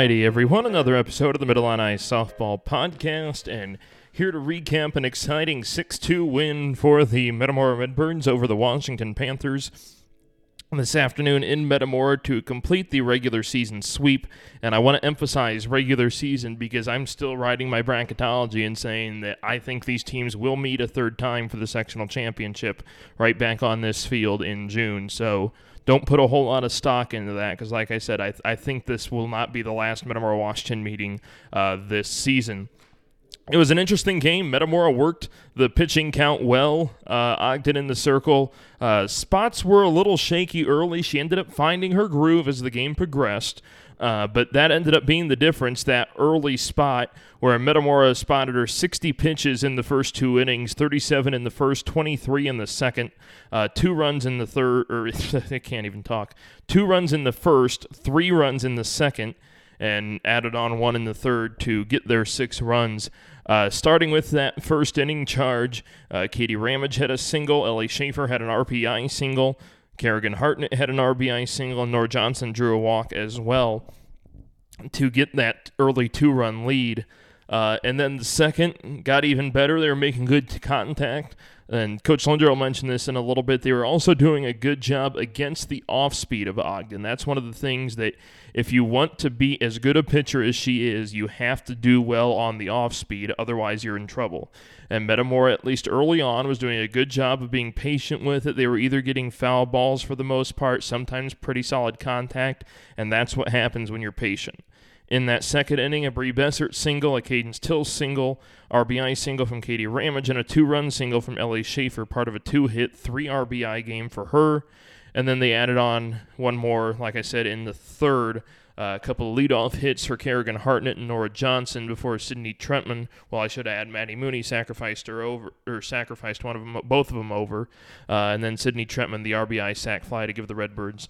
Alrighty, everyone, another episode of the Mid Illini Softball Podcast, and here to recap an exciting 6 2 win for the Metamora Redbirds over the Washington Panthers this afternoon in Metamora to complete the regular season sweep. And I want to emphasize regular season because I'm still writing my bracketology and saying that I think these teams will meet a third time for the sectional championship right back on this field in June. So don't put a whole lot of stock into that because, like I said, I, th- I think this will not be the last Metamora Washington meeting uh, this season. It was an interesting game. Metamora worked the pitching count well. Uh, Ogden in the circle. Uh, spots were a little shaky early. She ended up finding her groove as the game progressed. Uh, but that ended up being the difference, that early spot where Metamora spotted her 60 pitches in the first two innings, 37 in the first, 23 in the second, uh, two runs in the third, or I can't even talk, two runs in the first, three runs in the second, and added on one in the third to get their six runs. Uh, starting with that first inning charge, uh, Katy Ramage had a single, Ellie Schaefer had an RBI single, Kerrigan Hartnett had an RBI single, and Nora Johnson drew a walk as well to get that early two run lead. Uh, and then the second got even better. They were making good contact. And Coach Linder will mention this in a little bit. They were also doing a good job against the off speed of Ogden. That's one of the things that if you want to be as good a pitcher as she is, you have to do well on the off speed. Otherwise, you're in trouble. And Metamora, at least early on, was doing a good job of being patient with it. They were either getting foul balls for the most part, sometimes pretty solid contact, and that's what happens when you're patient. In that second inning, a Brie Bessert single, a Cadence Till single, RBI single from Katy Ramage, and a two run single from Ellie Schaefer, part of a two hit, three RBI game for her. And then they added on one more, like I said, in the third. Uh, a couple of leadoff hits for Kerrigan Hartnett and Nora Johnson before Sydney Trentman. Well, I should add Maddie Mooney sacrificed her over, or sacrificed one of them, both of them over, uh, and then Sydney Trentman the RBI sac fly to give the Redbirds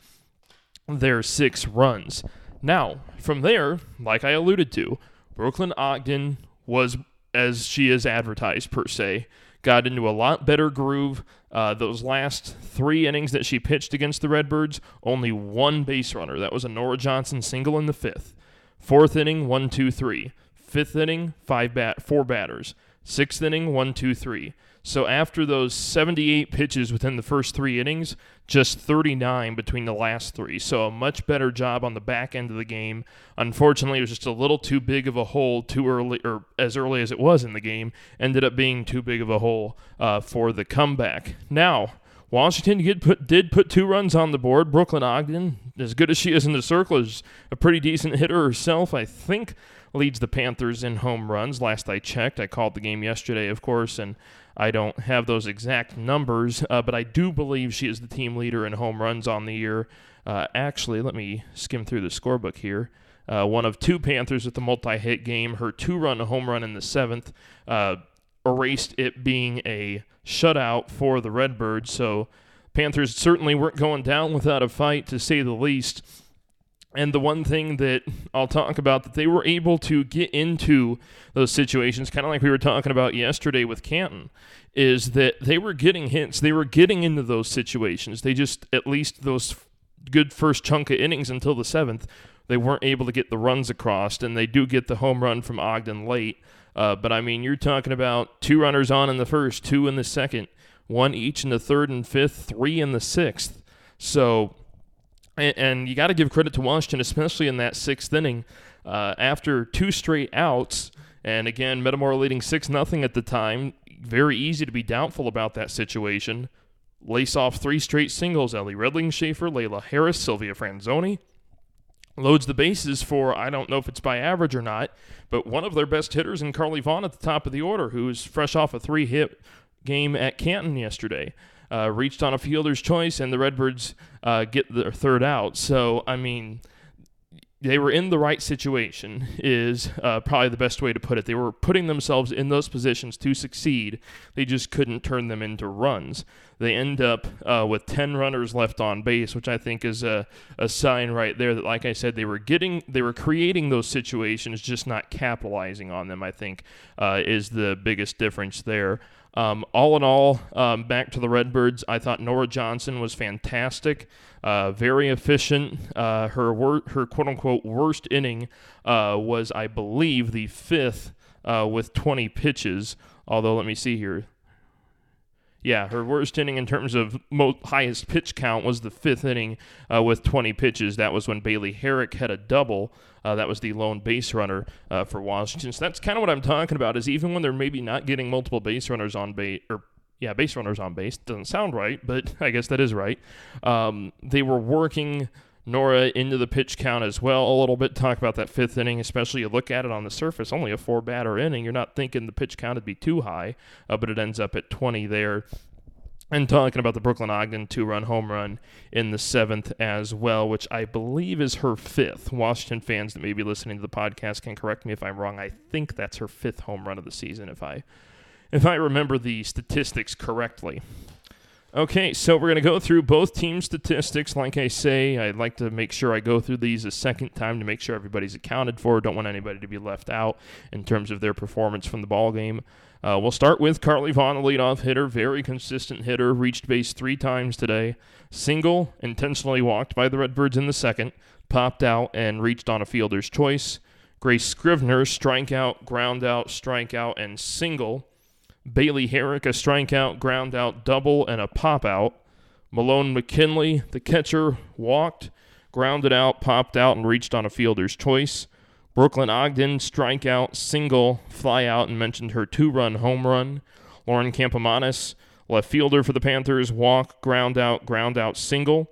their six runs. Now, from there, like I alluded to, Brooklyn Ogden was as she is advertised per se. Got into a lot better groove. Uh, those last three innings that she pitched against the Redbirds, only one base runner. That was a Nora Johnson single in the fifth. Fourth inning, one, two, three. Fifth inning, five bat, four batters. Sixth inning, one, two, three. So after those 78 pitches within the first three innings, just 39 between the last three. So a much better job on the back end of the game. Unfortunately, it was just a little too big of a hole too early, or as early as it was in the game, ended up being too big of a hole uh, for the comeback. Now, Washington did put, did put two runs on the board. Brooklyn Ogden, as good as she is in the circle, is a pretty decent hitter herself. I think leads the Panthers in home runs. Last I checked, I called the game yesterday, of course, and I don't have those exact numbers, uh, but I do believe she is the team leader in home runs on the year. Uh, actually, let me skim through the scorebook here. Uh, one of two Panthers with the multi hit game. Her two run home run in the seventh uh, erased it being a shutout for the Redbirds. So Panthers certainly weren't going down without a fight, to say the least. And the one thing that I'll talk about that they were able to get into those situations, kind of like we were talking about yesterday with Canton, is that they were getting hits. They were getting into those situations. They just, at least those good first chunk of innings until the seventh, they weren't able to get the runs across. And they do get the home run from Ogden late. Uh, but I mean, you're talking about two runners on in the first, two in the second, one each in the third and fifth, three in the sixth. So and, you got to give credit to Washington, especially in that sixth inning. Uh, after two straight outs, and again, Metamora leading 6 nothing at the time, very easy to be doubtful about that situation. Lace off three straight singles Ellie Redling Schaefer, Layla Harris, Sylvia Franzoni. Loads the bases for, I don't know if it's by average or not, but one of their best hitters in Carly Vaughn at the top of the order, who's fresh off a three hit game at Canton yesterday uh, reached on a fielder's choice, and the Redbirds uh, get their third out. So, I mean, they were in the right situation, is uh, probably the best way to put it. They were putting themselves in those positions to succeed. They just couldn't turn them into runs. They end up uh, with 10 runners left on base, which I think is a, a sign right there that, like I said, they were getting, they were creating those situations, just not capitalizing on them, I think, uh, is the biggest difference there. Um, all in all, um, back to the Redbirds, I thought Nora Johnson was fantastic, uh, very efficient. Uh, her wor- her quote unquote worst inning uh, was, I believe, the fifth uh, with 20 pitches. Although, let me see here. Yeah, her worst inning in terms of most highest pitch count was the fifth inning uh, with 20 pitches. That was when Bailey Herrick had a double. Uh, that was the lone base runner uh, for Washington. So that's kind of what I'm talking about. Is even when they're maybe not getting multiple base runners on base or yeah, base runners on base doesn't sound right, but I guess that is right. Um, they were working Nora into the pitch count as well a little bit. Talk about that fifth inning, especially you look at it on the surface, only a four batter inning. You're not thinking the pitch count would be too high, uh, but it ends up at 20 there. And talking about the Brooklyn Ogden two run home run in the seventh as well, which I believe is her fifth. Washington fans that may be listening to the podcast can correct me if I'm wrong. I think that's her fifth home run of the season, if I if I remember the statistics correctly. Okay, so we're going to go through both team statistics. Like I say, I'd like to make sure I go through these a second time to make sure everybody's accounted for. Don't want anybody to be left out in terms of their performance from the ball game. Uh, we'll start with Carly Vaughn, the leadoff hitter, very consistent hitter, reached base three times today. Single, intentionally walked by the Redbirds in the second, popped out and reached on a fielder's choice. Grace Scrivener, strikeout, ground out, strikeout, and single Bailey Herrick, a strikeout, ground out, double, and a pop out. Malone McKinley, the catcher, walked, grounded out, popped out, and reached on a fielder's choice. Brooklyn Ogden, strikeout, single, fly out, and mentioned her two run home run. Lauren Campomanes, left fielder for the Panthers, walk, ground out, ground out, single.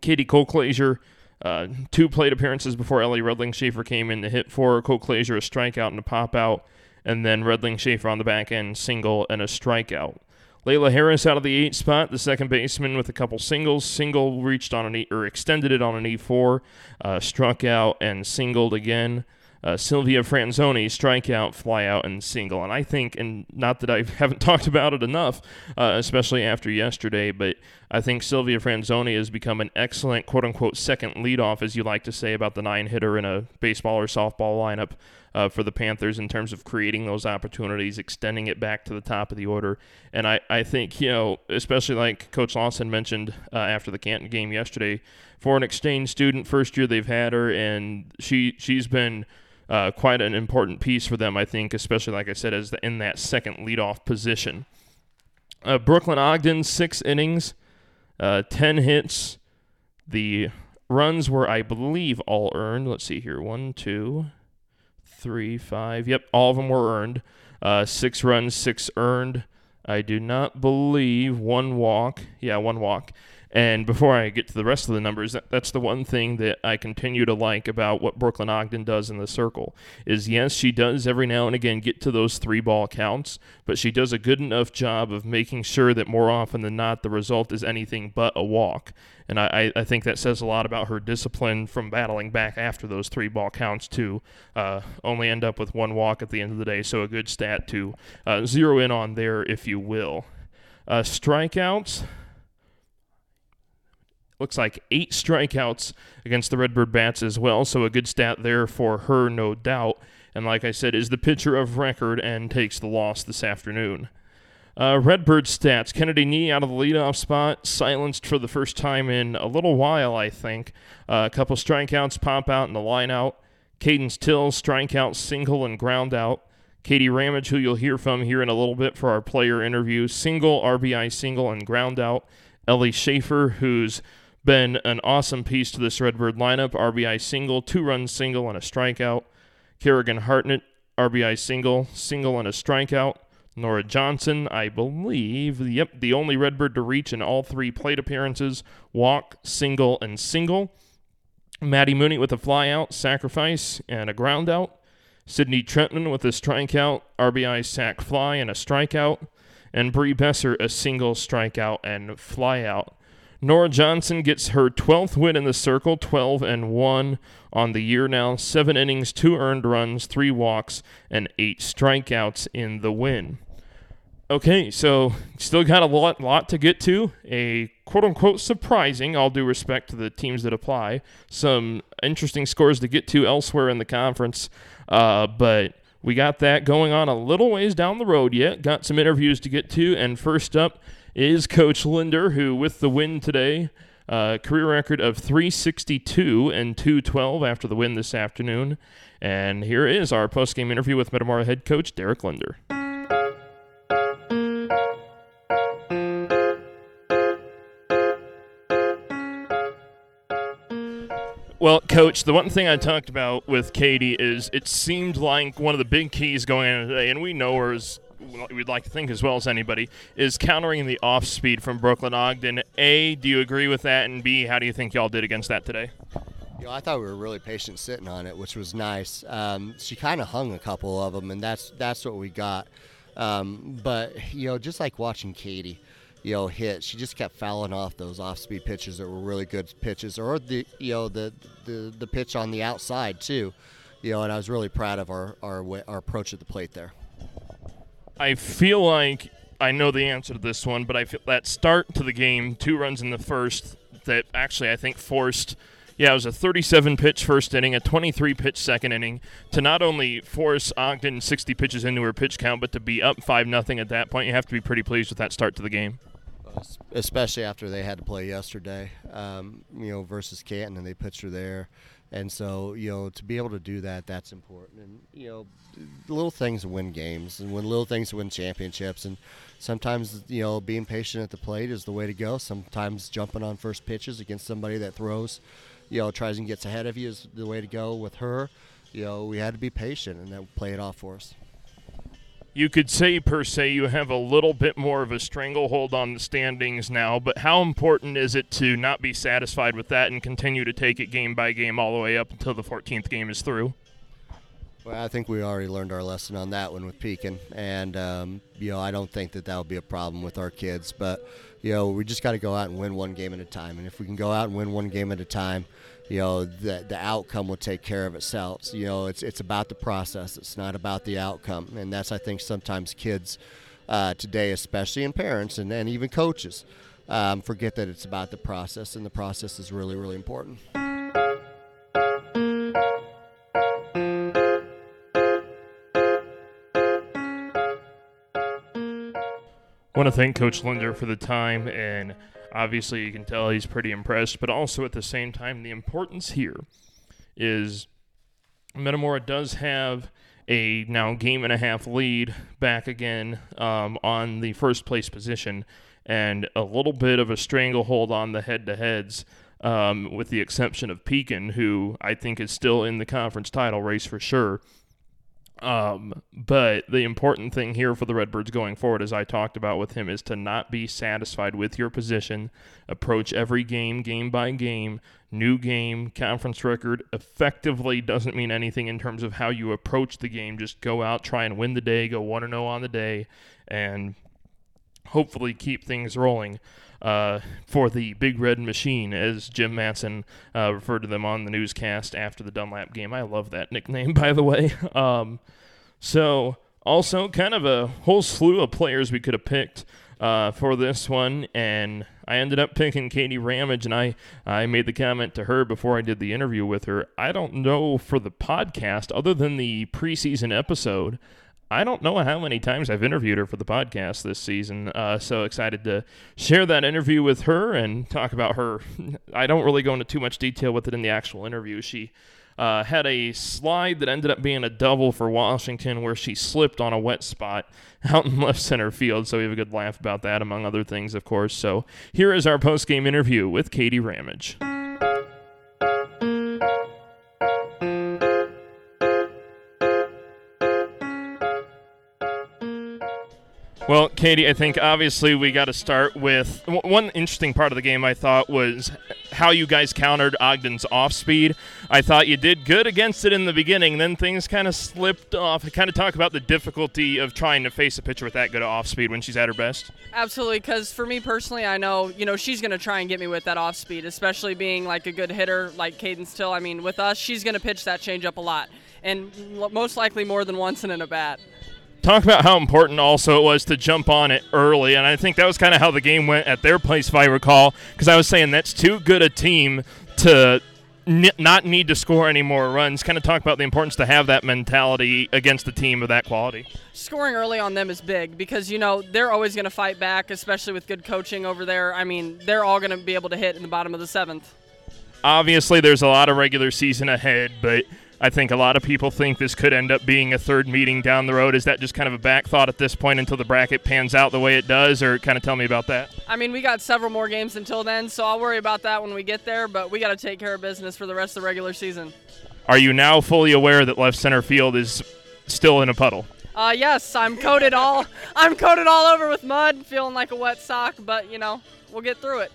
Katie Colclaser, uh, two plate appearances before Ellie Redling Schaefer came in to hit for Colclaser, a strikeout and a pop out and then Redling Schaefer on the back end, single and a strikeout. Layla Harris out of the eight spot, the second baseman with a couple singles. Single reached on an e or extended it on an E4, uh, struck out and singled again. Uh, Sylvia Franzoni, strikeout, flyout, and single. And I think, and not that I haven't talked about it enough, uh, especially after yesterday, but I think Sylvia Franzoni has become an excellent quote unquote second leadoff, as you like to say about the nine hitter in a baseball or softball lineup uh, for the Panthers in terms of creating those opportunities, extending it back to the top of the order. And I, I think, you know, especially like Coach Lawson mentioned uh, after the Canton game yesterday, for an exchange student, first year they've had her, and she she's been uh, quite an important piece for them, I think, especially like I said, as the, in that second leadoff position. Uh, Brooklyn Ogden, six innings, uh, 10 hits. The runs were, I believe, all earned. Let's see here. One, two, three, five. Yep, all of them were earned. Uh, six runs, six earned. I do not believe one walk. Yeah, one walk. And before I get to the rest of the numbers, that, that's the one thing that I continue to like about what Brooklyn Ogden does in the circle is yes, she does every now and again get to those three ball counts, but she does a good enough job of making sure that more often than not the result is anything but a walk. And I, I think that says a lot about her discipline from battling back after those three ball counts to uh, only end up with one walk at the end of the day. So a good stat to uh, zero in on there, if you will. Uh, strikeouts looks like eight strikeouts against the Redbird Bats as well. So a good stat there for her, no doubt. And like I said, is the pitcher of record and takes the loss this afternoon. Uh, Redbird stats. Kennedy Nee out of the leadoff spot, silenced for the first time in a little while, I think. Uh, a couple strikeouts pop out in the line out. Cadence Till, strikeout, single, and ground out. Katy Ramage, who you'll hear from here in a little bit for our player interview, single, RBI single, and ground out. Ellie Schaefer, who's been an awesome piece to this Redbird lineup. RBI single, two runs single, and a strikeout. Kerrigan Hartnett, RBI single, single, and a strikeout. Nora Johnson, I believe, yep, the only Redbird to reach in all three plate appearances walk, single, and single. Maddie Mooney with a flyout, sacrifice, and a groundout. Sydney Trentman with a strikeout, RBI sac fly, and a strikeout. And Bree Besser a single strikeout and flyout. Nora Johnson gets her 12th win in the circle, 12 and 1 on the year now. Seven innings, two earned runs, three walks, and eight strikeouts in the win. Okay, so still got a lot, lot to get to. A quote unquote surprising, all due respect to the teams that apply, some interesting scores to get to elsewhere in the conference. Uh, but we got that going on a little ways down the road yet. Got some interviews to get to, and first up is Coach Linder, who with the win today. Uh, career record of 362 and 212 after the win this afternoon. And here is our post-game interview with Metamora head coach Deric Linder. Well, Coach, the one thing I talked about with Katy is it seemed like one of the big keys going in today, and we know her we'd like to think as well as anybody, is countering the off speed from Brooklyn Ogden. A, do you agree with that? And B, how do you think y'all did against that today? You know, I thought we were really patient sitting on it, which was nice. Um, she kind of hung a couple of them, and that's that's what we got. Um, but you know, just like watching Katy, you know, hit. She just kept fouling off those off-speed pitches that were really good pitches, or the you know the the, the pitch on the outside too. You know, and I was really proud of our our, our approach at the plate there. I feel like I know the answer to this one, but I feel that start to the game, two runs in the first, that actually I think forced. Yeah, it was a 37 pitch first inning, a 23 pitch second inning to not only force Ogden 60 pitches into her pitch count, but to be up 5 nothing at that point. You have to be pretty pleased with that start to the game especially after they had to play yesterday, um, you know, versus Canton, and they pitched her there. And so, you know, to be able to do that, that's important. And, you know, little things win games and when little things win championships. And sometimes, you know, being patient at the plate is the way to go. Sometimes jumping on first pitches against somebody that throws, you know, tries and gets ahead of you is the way to go with her. You know, we had to be patient and that play it off for us you could say per se you have a little bit more of a stranglehold on the standings now, but how important is it to not be satisfied with that and continue to take it game by game all the way up until the 14th game is through? Well, I think we already learned our lesson on that one with Pekin, and um, you know I don't think that that will be a problem with our kids. But you know we just got to go out and win one game at a time, and if we can go out and win one game at a time, you know the the outcome will take care of itself. So, you know, it's it's about the process. It's not about the outcome, and that's I think sometimes kids uh, today, especially and parents and, and even coaches, um, forget that it's about the process, and the process is really really important. I want to thank Coach Linder for the time and Obviously, you can tell he's pretty impressed, but also at the same time, the importance here is Metamora does have a now game and a half lead back again um, on the first place position and a little bit of a stranglehold on the head to heads. Um, with the exception of Pekin, who I think is still in the conference title race for sure. Um, but the important thing here for the Redbirds going forward, as I talked about with him, is to not be satisfied with your position. Approach every game, game by game, new game, conference record. Effectively doesn't mean anything in terms of how you approach the game. Just go out, try and win the day, go 1 0 on the day, and hopefully keep things rolling. Uh, for the Big Red Machine, as Jim Matson uh, referred to them on the newscast after the Dunlap game. I love that nickname, by the way. Um, so, also, kind of a whole slew of players we could have picked. Uh, for this one, and I ended up picking Katy Ramage, and I, I made the comment to her before I did the interview with her. I don't know for the podcast, other than the preseason episode, I don't know how many times I've interviewed her for the podcast this season. Uh, so excited to share that interview with her and talk about her. I don't really go into too much detail with it in the actual interview. She uh, had a slide that ended up being a double for Washington where she slipped on a wet spot out in left center field. So we have a good laugh about that, among other things, of course. So here is our post game interview with Katy Ramage. Well, Katy, I think obviously we got to start with one interesting part of the game. I thought was how you guys countered Ogden's off speed. I thought you did good against it in the beginning, then things kind of slipped off. Kind of talk about the difficulty of trying to face a pitcher with that good off speed when she's at her best. Absolutely, because for me personally, I know you know she's going to try and get me with that off speed, especially being like a good hitter like Cadence Till. I mean, with us, she's going to pitch that changeup a lot, and most likely more than once in a bat talk about how important also it was to jump on it early. And I think that was kind of how the game went at their place, if I recall, because I was saying that's too good a team to n- not need to score any more runs. Kind of talk about the importance to have that mentality against a team of that quality. Scoring early on them is big because you know they're always going to fight back, especially with good coaching over there. I mean, they're all going to be able to hit in the bottom of the seventh. Obviously, there's a lot of regular season ahead, but I think a lot of people think this could end up being a third meeting down the road. Is that just kind of a back thought at this point until the bracket pans out the way it does, or kind of tell me about that? I mean, we got several more games until then, so I'll worry about that when we get there, but we got to take care of business for the rest of the regular season. Are you now fully aware that left center field is still in a puddle? Uh, yes, I'm coated all I'm coated all over with mud, feeling like a wet sock, but you know, we'll get through it.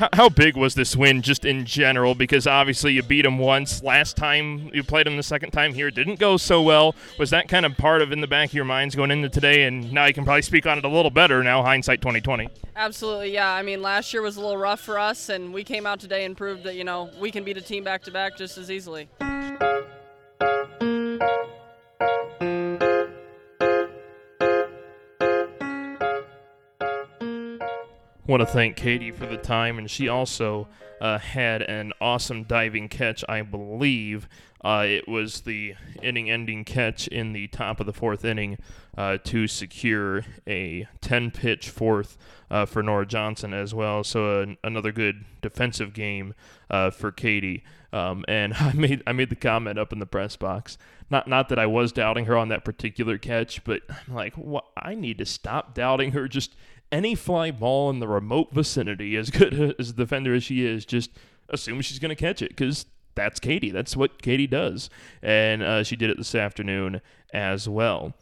How, how big was this win just in general? Because obviously you beat them once. Last time you played them the second time here didn't go so well. Was that kind of part of in the back of your minds going into today? And now you can probably speak on it a little better now, hindsight 2020. Absolutely, yeah. I mean, last year was a little rough for us, and we came out today and proved that you know we can beat a team back to back just as easily. Want to thank Katy for the time, and she also uh, had an awesome diving catch, I believe. Uh, it was the inning ending catch in the top of the fourth inning uh, to secure a 10 pitch fourth uh, for Nora Johnson as well. So, another good defensive game uh, for Katy. Um, and I made I made the comment up in the press box. Not not that I was doubting her on that particular catch, but I'm like, what? I need to stop doubting her. Just any fly ball in the remote vicinity, as good as a defender as she is, just assume she's going to catch it because that's Katy. That's what Katy does. And uh, she did it this afternoon as well.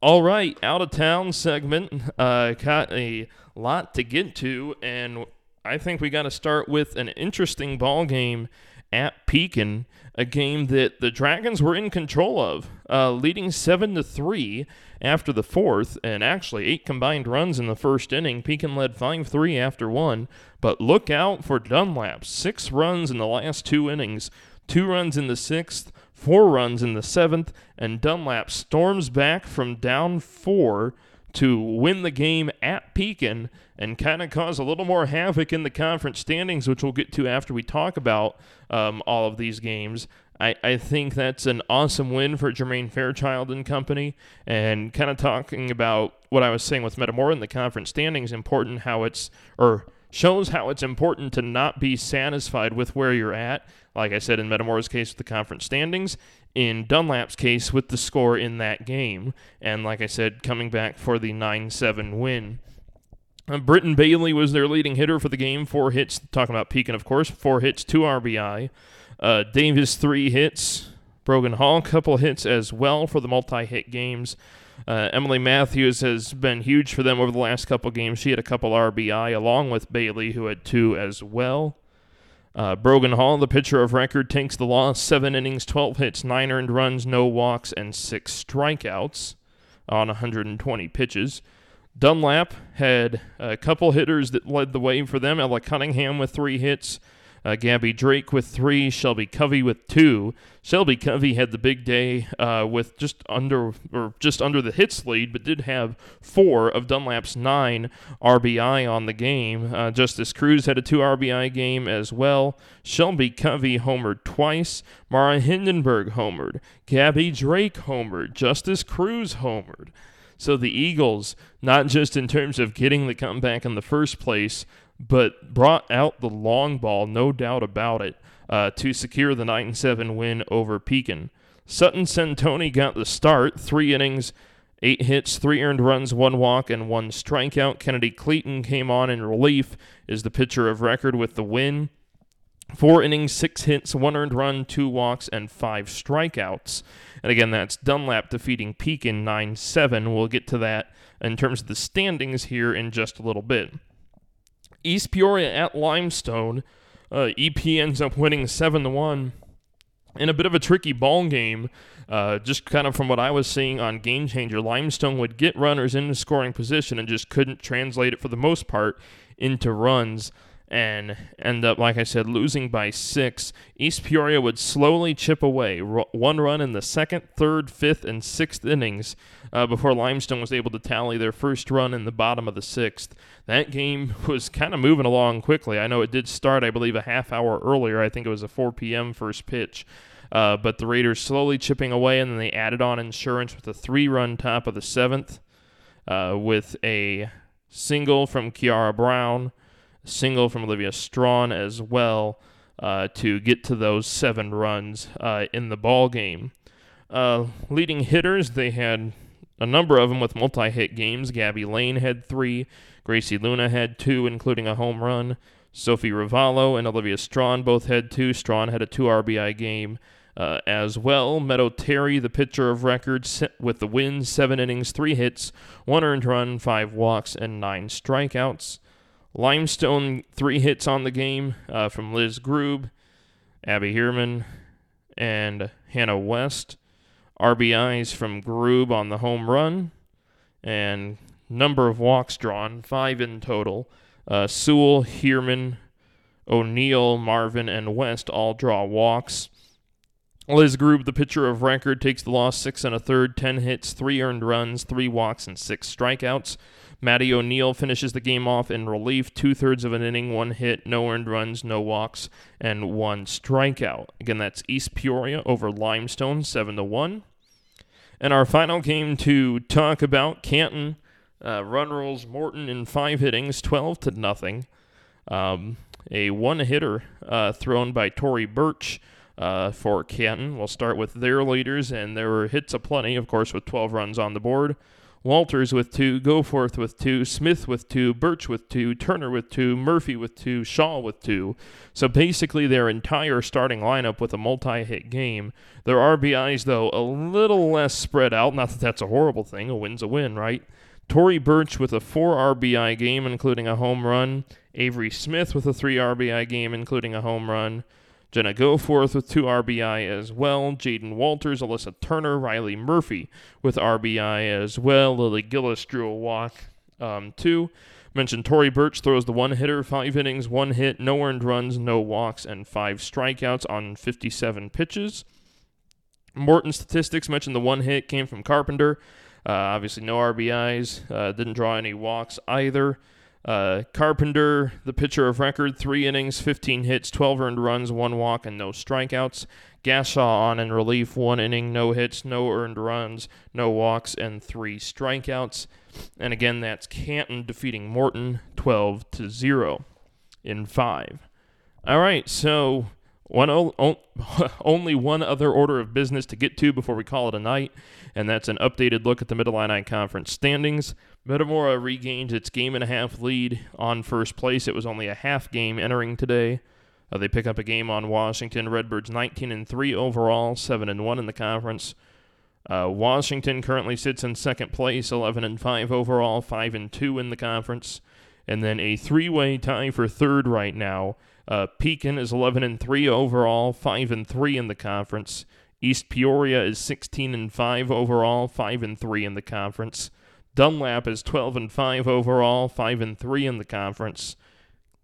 All right, out of town segment. Uh, got a lot to get to, and I think we got to start with an interesting ball game at Pekin, a game that the Dragons were in control of, uh, leading seven to three after the fourth, and actually eight combined runs in the first inning. Pekin led five three after one, but look out for Dunlap, six runs in the last two innings, two runs in the sixth, four runs in the seventh, and Dunlap storms back from down four to win the game at Pekin and kind of cause a little more havoc in the conference standings, which we'll get to after we talk about um, all of these games. I, I think that's an awesome win for Jermaine Fairchild and company. And kind of talking about what I was saying with Metamora in the conference standings, important how it's, or shows how it's important to not be satisfied with where you're at. Like I said in Metamora's case with the conference standings, in Dunlap's case with the score in that game. And like I said, coming back for the 9 7 win. Uh, Britton Bailey was their leading hitter for the game. Four hits, talking about Pekin, of course. Four hits, two RBI. Uh, Davis, three hits. Brogan Hall, couple hits as well for the multi hit games. Uh, Emily Matthews has been huge for them over the last couple games. She had a couple RBI along with Bailey, who had two as well. Uh, Brogan Hall, the pitcher of record, takes the loss. Seven innings, 12 hits, nine earned runs, no walks, and six strikeouts on 120 pitches. Dunlap had a couple hitters that led the way for them. Ella Cunningham with three hits, uh, Gabby Drake with three, Shelby Covey with two. Shelby Covey had the big day uh, with just under or just under the hits lead, but did have four of Dunlap's nine RBI on the game. Uh, Justice Cruz had a two RBI game as well. Shelby Covey homered twice. Mara Hindenburg homered. Gabby Drake homered. Justice Cruz homered. So the Eagles, not just in terms of getting the comeback in the first place, but brought out the long ball, no doubt about it, uh, to secure the 9 7 win over Pekin. Sutton Centoni got the start, three innings, eight hits, three earned runs, one walk, and one strikeout. Kennedy Clayton came on in relief, is the pitcher of record with the win. Four innings, six hits, one earned run, two walks, and five strikeouts. And again, that's Dunlap defeating Pekin 9 7. We'll get to that in terms of the standings here in just a little bit. East Peoria at Limestone. Uh, EP ends up winning 7 to 1 in a bit of a tricky ball game. Uh, just kind of from what I was seeing on GameChanger, Limestone would get runners into scoring position and just couldn't translate it for the most part into runs. And end up, like I said, losing by six. East Peoria would slowly chip away, one run in the second, third, fifth, and sixth innings uh, before Limestone was able to tally their first run in the bottom of the sixth. That game was kind of moving along quickly. I know it did start, I believe, a half hour earlier. I think it was a 4 p.m. first pitch. Uh, but the Raiders slowly chipping away, and then they added on insurance with a three run top of the seventh uh, with a single from Kiara Brown single from Olivia Strawn as well uh, to get to those seven runs uh, in the ball game. Uh, leading hitters, they had a number of them with multi-hit games. Gabby Lane had three. Gracie Luna had two, including a home run. Sophie Ravallo and Olivia Strawn both had two. Strawn had a two RBI game. Uh, as well. Meadow Terry, the pitcher of record, with the win, seven innings, three hits, one earned run, five walks, and nine strikeouts. Limestone, three hits on the game uh, from Liz Grube, Abby Heerman, and Hannah West. RBIs from Grube on the home run, and number of walks drawn, five in total. Uh, Sewell, Heerman, O'Neill, Marvin, and West all draw walks. Liz Grube, the pitcher of record, takes the loss six and a third, ten hits, three earned runs, three walks, and six strikeouts. Maddie O'Neill finishes the game off in relief, two thirds of an inning, one hit, no earned runs, no walks, and one strikeout. Again, that's East Peoria over Limestone, seven to one. And our final game to talk about Canton uh, run rolls Morton in five hittings, twelve to nothing. Um, a one hitter uh, thrown by Tori Birch. Uh, for Canton. We'll start with their leaders, and there were hits aplenty, of course, with 12 runs on the board. Walters with two, Goforth with two, Smith with two, Birch with two, Turner with two, Murphy with two, Shaw with two. So basically, their entire starting lineup with a multi hit game. Their RBIs, though, a little less spread out. Not that that's a horrible thing. A win's a win, right? Tori Birch with a four RBI game, including a home run. Avery Smith with a three RBI game, including a home run. Jenna Goforth with two RBI as well. Jaden Walters, Alyssa Turner, Riley Murphy with RBI as well. Lily Gillis drew a walk um, too. Mentioned Tori Birch throws the one hitter, five innings, one hit, no earned runs, no walks, and five strikeouts on 57 pitches. Morton statistics mentioned the one hit came from Carpenter. Uh, obviously, no RBIs. Uh, didn't draw any walks either. Uh, Carpenter, the pitcher of record, three innings, 15 hits, 12 earned runs, one walk, and no strikeouts. Gashaw on in relief, one inning, no hits, no earned runs, no walks, and three strikeouts. And again, that's Canton defeating Morton 12 to 0 in five. All right, so one o- only one other order of business to get to before we call it a night, and that's an updated look at the Mid Illini Conference standings. Metamora regained its game and a half lead on first place. It was only a half game entering today. Uh, they pick up a game on Washington. Redbirds 19 and 3 overall, 7 and 1 in the conference. Uh, Washington currently sits in second place, 11 and 5 overall, 5 and 2 in the conference. And then a three-way tie for third right now. Uh, Pekin is 11 and 3 overall, 5 and 3 in the conference. East Peoria is 16 and 5 overall, 5 and 3 in the conference. Dunlap is 12 and 5 overall, 5 and 3 in the conference.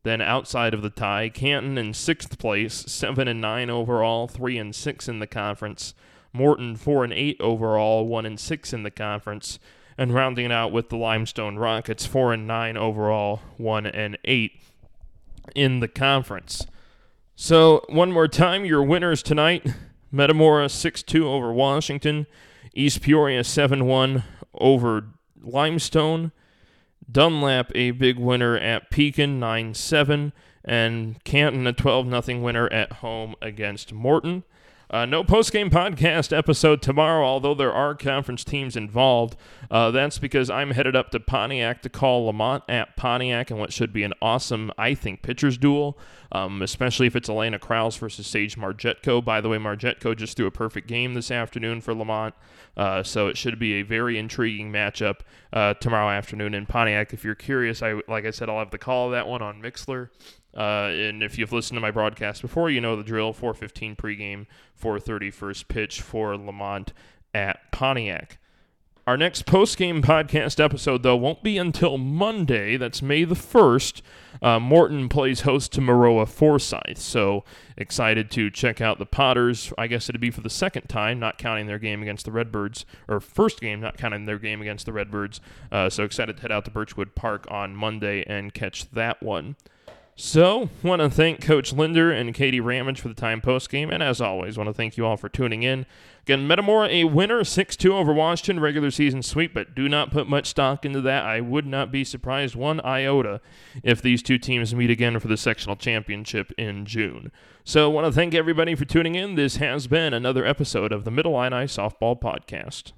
Then outside of the tie, Canton in 6th place, 7 and 9 overall, 3 and 6 in the conference. Morton 4 and 8 overall, 1 and 6 in the conference. And rounding it out with the Limestone Rockets 4 and 9 overall, 1 and 8 in the conference. So, one more time, your winners tonight Metamora 6 2 over Washington, East Peoria 7 1 over Limestone. Dunlap, a big winner at Pekin, 9 7. And Canton, a 12 0 winner at home against Morton. Uh, no post-game podcast episode tomorrow, although there are conference teams involved. Uh, that's because I'm headed up to Pontiac to call Lemont at Pontiac and what should be an awesome, I think, pitchers duel, um, especially if it's Elena Kraus versus Sage Margetko. By the way, Margetko just threw a perfect game this afternoon for Lemont, uh, so it should be a very intriguing matchup uh, tomorrow afternoon in Pontiac. If you're curious, I like I said, I'll have the call of that one on Mixlr. Uh, and if you've listened to my broadcast before, you know the drill 415 pregame, 430 first pitch for Lemont at Pontiac. Our next postgame podcast episode, though, won't be until Monday. That's May the 1st. Uh, Morton plays host to Maroa Forsyth. So excited to check out the Potters. I guess it'd be for the second time, not counting their game against the Redbirds, or first game, not counting their game against the Redbirds. Uh, so excited to head out to Birchwood Park on Monday and catch that one. So, want to thank Coach Linder and Katy Ramage for the time post game, and as always, want to thank you all for tuning in. Again, Metamora a winner 6 2 over Washington, regular season sweep, but do not put much stock into that. I would not be surprised one iota if these two teams meet again for the sectional championship in June. So, want to thank everybody for tuning in. This has been another episode of the Mid Illini Softball Podcast.